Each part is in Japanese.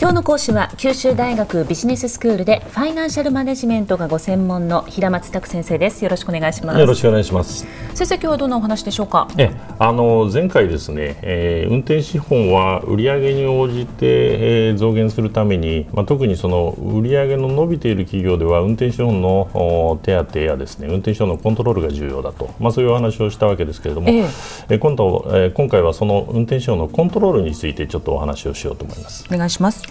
今日の講師は九州大学ビジネススクールでファイナンシャルマネジメントがご専門の平松卓先生です。よろしくお願いします。よろしくお願いします。先生今日はどんなお話でしょうか？えあの前回ですね、えー、運転資本は売上に応じて、えー、増減するために、まあ、特にその売上の伸びている企業では運転資本の手当やですね運転資本のコントロールが重要だと、まあ、そういうお話をしたわけですけれども、えー、今度、えー、今回はその運転資本のコントロールについてちょっとお話をしようと思います。お願いします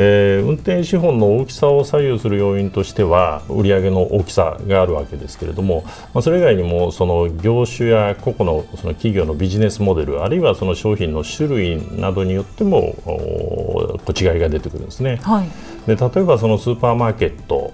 えー、運転資本の大きさを左右する要因としては売上の大きさがあるわけですけれども、まあ、それ以外にもその業種や個々のその企業のビジネスモデルあるいはその商品の種類などによっても違いが出てくるんですね。はいで例えばそのスーパーマーケット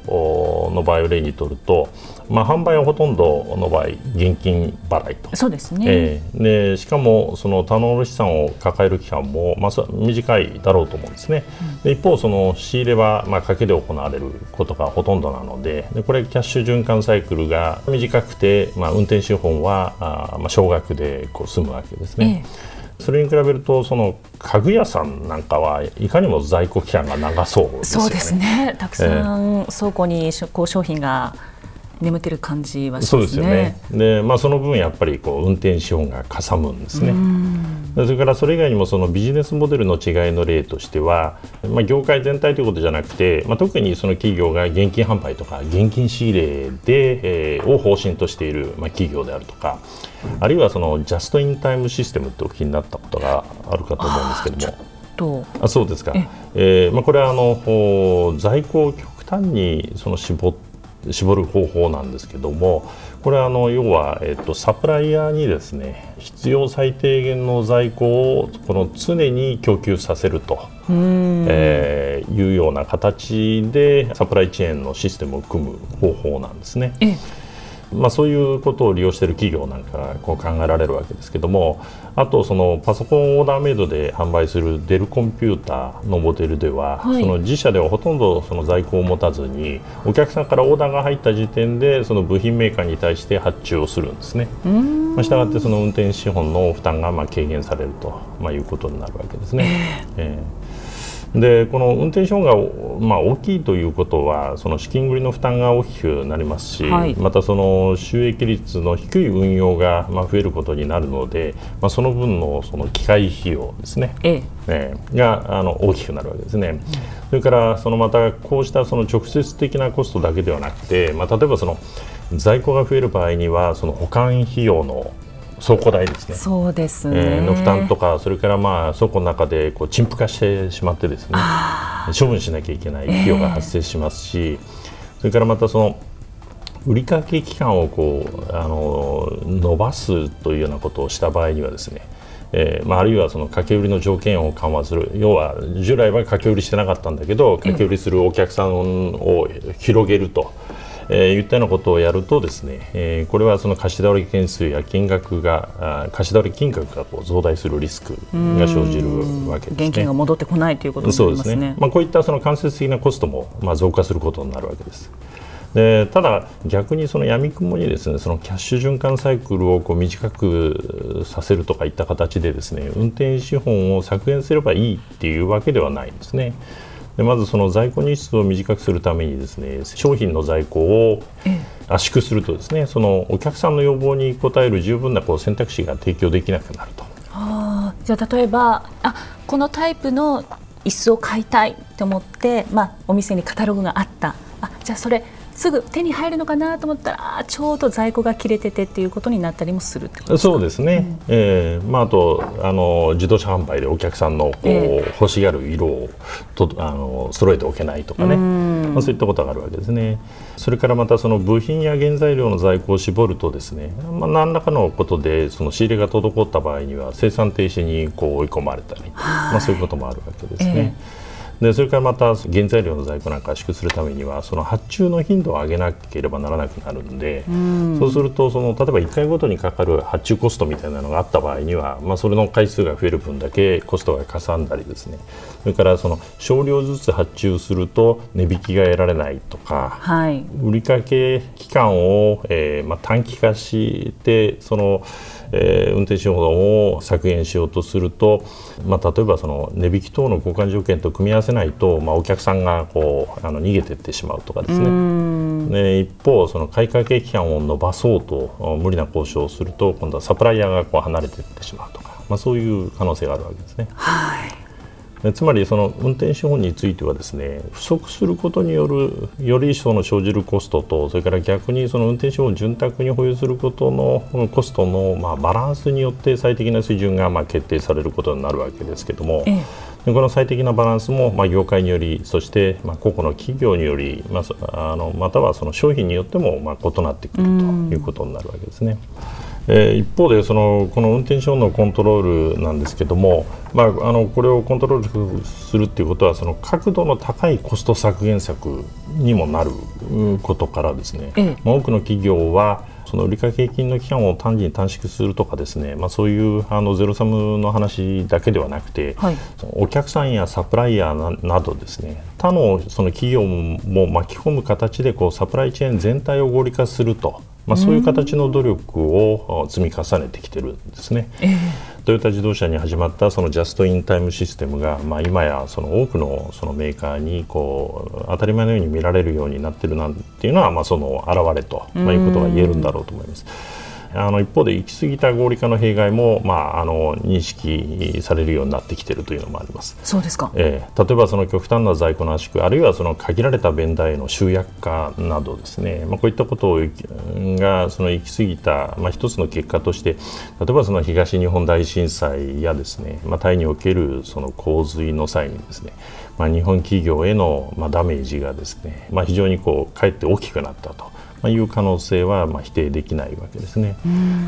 の場合を例にとると、まあ、販売はほとんどの場合現金払いと。そうですね、えー、でしかもその多納資産を抱える期間も、まあ、短いだろうと思うんですね、うん、で一方その仕入れは、まあ、賭けで行われることがほとんどなのででこれキャッシュ循環サイクルが短くて、まあ、運転資本はあ、まあ、少額でこう済むわけですね。えーそれに比べるとその家具屋さんなんかはいかにも在庫期間が長そうですね。そうですねたくさん倉庫にこう商品が眠ってる感じはしますね。そうですよね。で、まあその分やっぱりこう運転資本がかさむんですね。それからそれ以外にもそのビジネスモデルの違いの例としては、まあ業界全体ということじゃなくて、まあ特にその企業が現金販売とか現金仕入れで、えー、を方針としているまあ企業であるとか、あるいはそのジャストインタイムシステムってお聞きになったことがあるかと思うんですけども。あそうですか。ええー、まあこれはあの在庫を極端にその絞って絞る方法なんですけどもこれはあの要は、えっと、サプライヤーにですね必要最低限の在庫をこの常に供給させると、えー、いうような形でサプライチェーンのシステムを組む方法なんですね。えまあ、そういうことを利用している企業なんかがこう考えられるわけですけどもあとそのパソコンオーダーメイドで販売するデルコンピューターのモデルでは、はい、その自社ではほとんどその在庫を持たずにお客さんからオーダーが入った時点でその部品メーカーに対して発注をするんですね。まあ、したがってその運転資本の負担がまあ軽減されると、まあ、いうことになるわけですね。えー、えーでこの運転資本が、まあ、大きいということはその資金繰りの負担が大きくなりますし、はい、またその収益率の低い運用が、まあ、増えることになるので、まあ、その分のその機械費用ですね、ええ。えがあの大きくなるわけですね。うん、それからそのまたこうしたその直接的なコストだけではなくて、まあ、例えばその在庫が増える場合にはその保管費用の倉庫代ですね。そうですね、えー、の負担とかそれからまあ倉庫の中でこう陳腐化してしまってですね処分しなきゃいけない費用が発生しますし、えー、それからまたその売掛期間をこうあの伸ばすというようなことをした場合にはですねえーまあ、あるいはその掛け売りの条件を緩和する。要は従来は掛け売りしてなかったんだけど掛け売りするお客さんを広げると。えー、言ったようなことをやるとですね、えー、これはその貸し倒れ件数や金額が貸し倒れ金額がこう増大するリスクが生じるわけですね。現金が戻ってこないということになりますね。すねまあこういったその間接的なコストもまあ増加することになるわけです。でただ、逆にその闇雲にですねそのキャッシュ循環サイクルをこう短くさせるとかいった形でですね運転資本を削減すればいいっていうわけではないんですね。でまずその在庫日数を短くするためにですね商品の在庫を圧縮するとですねそのお客さんの要望に応える十分なこう選択肢が提供できなくなると。あじゃあ例えばあこのタイプの椅子を買いたいと思って、まあ、お店にカタログがあったあじゃあそれすぐ手に入るのかなと思ったらあちょうど在庫が切れててっていうことになったりもするそうですね、うん、えー、まあ、あとあの自動車販売でお客さんのこう、えー、欲しがる色をとあの揃えておけないとかね、まあ、そういったことがあるわけですね。それからまたその部品や原材料の在庫を絞るとですね、まあ、何らかのことでその仕入れが滞った場合には生産停止にこう追い込まれたり、まあ、そういうこともあるわけですね。えーでそれからまた原材料の在庫なんか圧縮するためにはその発注の頻度を上げなければならなくなるんで、うん、そうするとその例えば1回ごとにかかる発注コストみたいなのがあった場合には、まあ、それの回数が増える分だけコストがかさんだりですね。それからその少量ずつ発注すると値引きが得られないとか、はい、売掛期間を、えーまあ、短期化してそのえー、運転手法を削減しようとすると、まあ、例えばその値引き等の交換条件と組み合わせないと、まあ、お客さんがこうあの逃げていってしまうとかですね。で一方その買掛期間を延ばそうと無理な交渉をすると今度はサプライヤーがこう離れていってしまうとか、まあ、そういう可能性があるわけですね。はいつまりその運転資本についてはですね不足することによるよりその生じるコストとそれから逆にその運転資本を潤沢に保有することのコストのまあバランスによって最適な水準がまあ決定されることになるわけですけども。ええこの最適なバランスも、まあ、業界によりそして、まあ、個々の企業により、まあ、あのまたはその商品によっても、まあ、異なってくるということになるわけですね。えー、一方でそのこの運転証のコントロールなんですけども、まあ、あのこれをコントロールするということはその角度の高いコスト削減策にもなることからですね、え多くの企業はその売掛金の期間を単に短縮するとかですね、まあ、そういうあのゼロサムの話だけではなくて、はい、お客さんやサプライヤーなどですね他のその企業も巻き込む形でこうサプライチェーン全体を合理化すると。まあ、そういう形の努力を積み重ねてきてるんですね。えー、トヨタ自動車に始まったそのジャストインタイムシステムが、まあ、今やその多くのそのメーカーにこう当たり前のように見られるようになってるなんていうのは、まあ、その表れと、まあ、いうことが言えるんだろうと思います。あの一方で行き過ぎた合理化の弊害も、まあ、あの認識されるようになってきているというのもあります。そうですか、えー、例えばその極端な在庫の圧縮あるいはその限られたベンダーへの集約化などですね、まあ、こういったことがその行き過ぎた、まあ、一つの結果として例えばその東日本大震災やですね、まあ、タイにおけるその洪水の際にですね、まあ、日本企業へのまあダメージがですね、まあ、非常にこうかえって大きくなったと。まあ、いう可能性はまあ否定できないわけですね。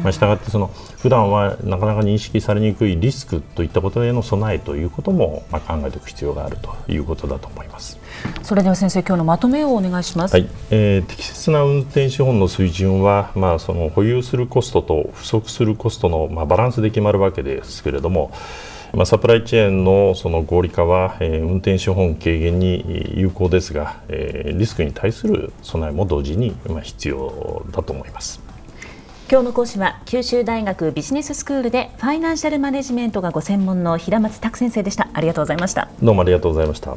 まあ、したがってその普段はなかなか認識されにくいリスクといったことへの備えということもまあ考えておく必要があるということだと思います。それでは先生今日のまとめをお願いします。はい、えー、適切な運転資本の水準はまあその保有するコストと不足するコストのまあバランスで決まるわけですけれども。まあ、サプライチェーンのその合理化は、えー、運転資本軽減に有効ですが、えー、リスクに対する備えも同時に、まあ、必要だと思います。今日の講師は九州大学ビジネススクールでファイナンシャルマネジメントがご専門の平松卓先生でした。ありがとうございました。どうもありがとうございました